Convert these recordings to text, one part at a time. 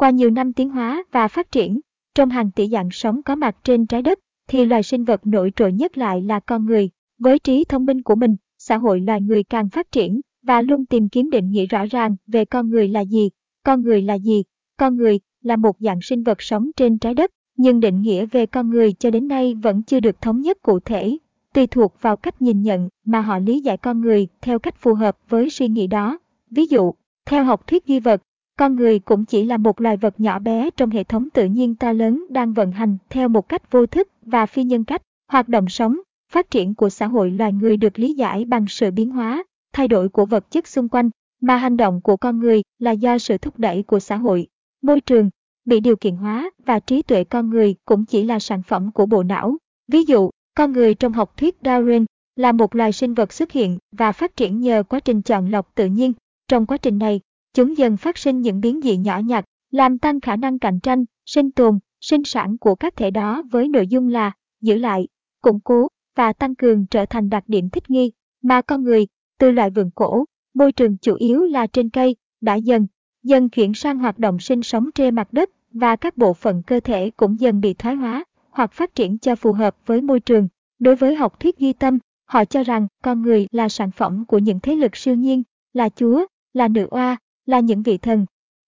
Qua nhiều năm tiến hóa và phát triển, trong hàng tỷ dạng sống có mặt trên trái đất, thì loài sinh vật nổi trội nhất lại là con người. Với trí thông minh của mình, xã hội loài người càng phát triển và luôn tìm kiếm định nghĩa rõ ràng về con người là gì. Con người là gì? Con người là một dạng sinh vật sống trên trái đất, nhưng định nghĩa về con người cho đến nay vẫn chưa được thống nhất cụ thể, tùy thuộc vào cách nhìn nhận mà họ lý giải con người theo cách phù hợp với suy nghĩ đó. Ví dụ, theo học thuyết duy vật, con người cũng chỉ là một loài vật nhỏ bé trong hệ thống tự nhiên to lớn đang vận hành theo một cách vô thức và phi nhân cách. Hoạt động sống, phát triển của xã hội loài người được lý giải bằng sự biến hóa, thay đổi của vật chất xung quanh, mà hành động của con người là do sự thúc đẩy của xã hội. Môi trường, bị điều kiện hóa và trí tuệ con người cũng chỉ là sản phẩm của bộ não. Ví dụ, con người trong học thuyết Darwin là một loài sinh vật xuất hiện và phát triển nhờ quá trình chọn lọc tự nhiên. Trong quá trình này, chúng dần phát sinh những biến dị nhỏ nhặt, làm tăng khả năng cạnh tranh, sinh tồn, sinh sản của các thể đó với nội dung là giữ lại, củng cố và tăng cường trở thành đặc điểm thích nghi mà con người, từ loại vườn cổ, môi trường chủ yếu là trên cây, đã dần, dần chuyển sang hoạt động sinh sống trên mặt đất và các bộ phận cơ thể cũng dần bị thoái hóa hoặc phát triển cho phù hợp với môi trường. Đối với học thuyết duy tâm, họ cho rằng con người là sản phẩm của những thế lực siêu nhiên, là chúa, là nữ oa, là những vị thần.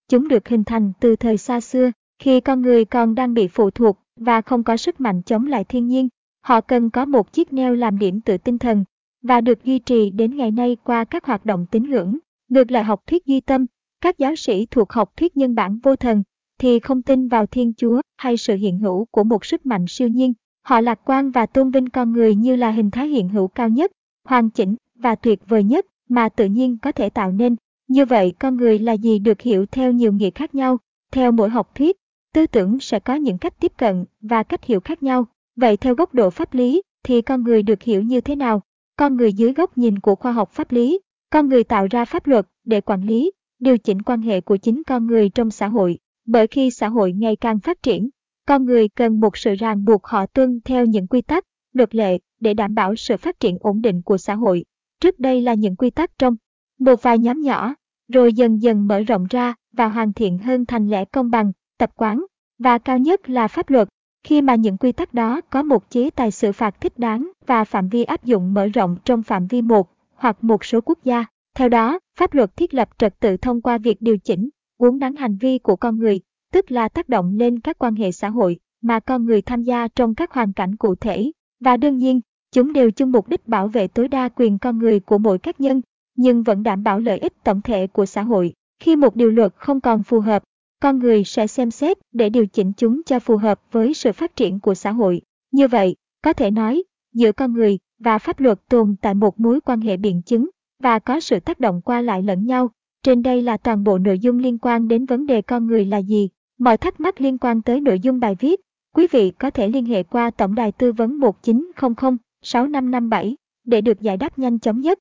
Chúng được hình thành từ thời xa xưa, khi con người còn đang bị phụ thuộc và không có sức mạnh chống lại thiên nhiên. Họ cần có một chiếc neo làm điểm tựa tinh thần và được duy trì đến ngày nay qua các hoạt động tín ngưỡng. Ngược lại học thuyết duy tâm, các giáo sĩ thuộc học thuyết nhân bản vô thần thì không tin vào Thiên Chúa hay sự hiện hữu của một sức mạnh siêu nhiên. Họ lạc quan và tôn vinh con người như là hình thái hiện hữu cao nhất, hoàn chỉnh và tuyệt vời nhất mà tự nhiên có thể tạo nên. Như vậy, con người là gì được hiểu theo nhiều nghĩa khác nhau. Theo mỗi học thuyết, tư tưởng sẽ có những cách tiếp cận và cách hiểu khác nhau. Vậy theo góc độ pháp lý, thì con người được hiểu như thế nào? Con người dưới góc nhìn của khoa học pháp lý, con người tạo ra pháp luật để quản lý, điều chỉnh quan hệ của chính con người trong xã hội. Bởi khi xã hội ngày càng phát triển, con người cần một sự ràng buộc họ tuân theo những quy tắc, luật lệ để đảm bảo sự phát triển ổn định của xã hội. Trước đây là những quy tắc trong một vài nhóm nhỏ, rồi dần dần mở rộng ra và hoàn thiện hơn thành lẽ công bằng, tập quán, và cao nhất là pháp luật, khi mà những quy tắc đó có một chế tài xử phạt thích đáng và phạm vi áp dụng mở rộng trong phạm vi một hoặc một số quốc gia. Theo đó, pháp luật thiết lập trật tự thông qua việc điều chỉnh, uốn nắn hành vi của con người, tức là tác động lên các quan hệ xã hội mà con người tham gia trong các hoàn cảnh cụ thể. Và đương nhiên, chúng đều chung mục đích bảo vệ tối đa quyền con người của mỗi cá nhân, nhưng vẫn đảm bảo lợi ích tổng thể của xã hội. Khi một điều luật không còn phù hợp, con người sẽ xem xét để điều chỉnh chúng cho phù hợp với sự phát triển của xã hội. Như vậy, có thể nói, giữa con người và pháp luật tồn tại một mối quan hệ biện chứng và có sự tác động qua lại lẫn nhau. Trên đây là toàn bộ nội dung liên quan đến vấn đề con người là gì. Mọi thắc mắc liên quan tới nội dung bài viết, quý vị có thể liên hệ qua tổng đài tư vấn 1900 6557 để được giải đáp nhanh chóng nhất.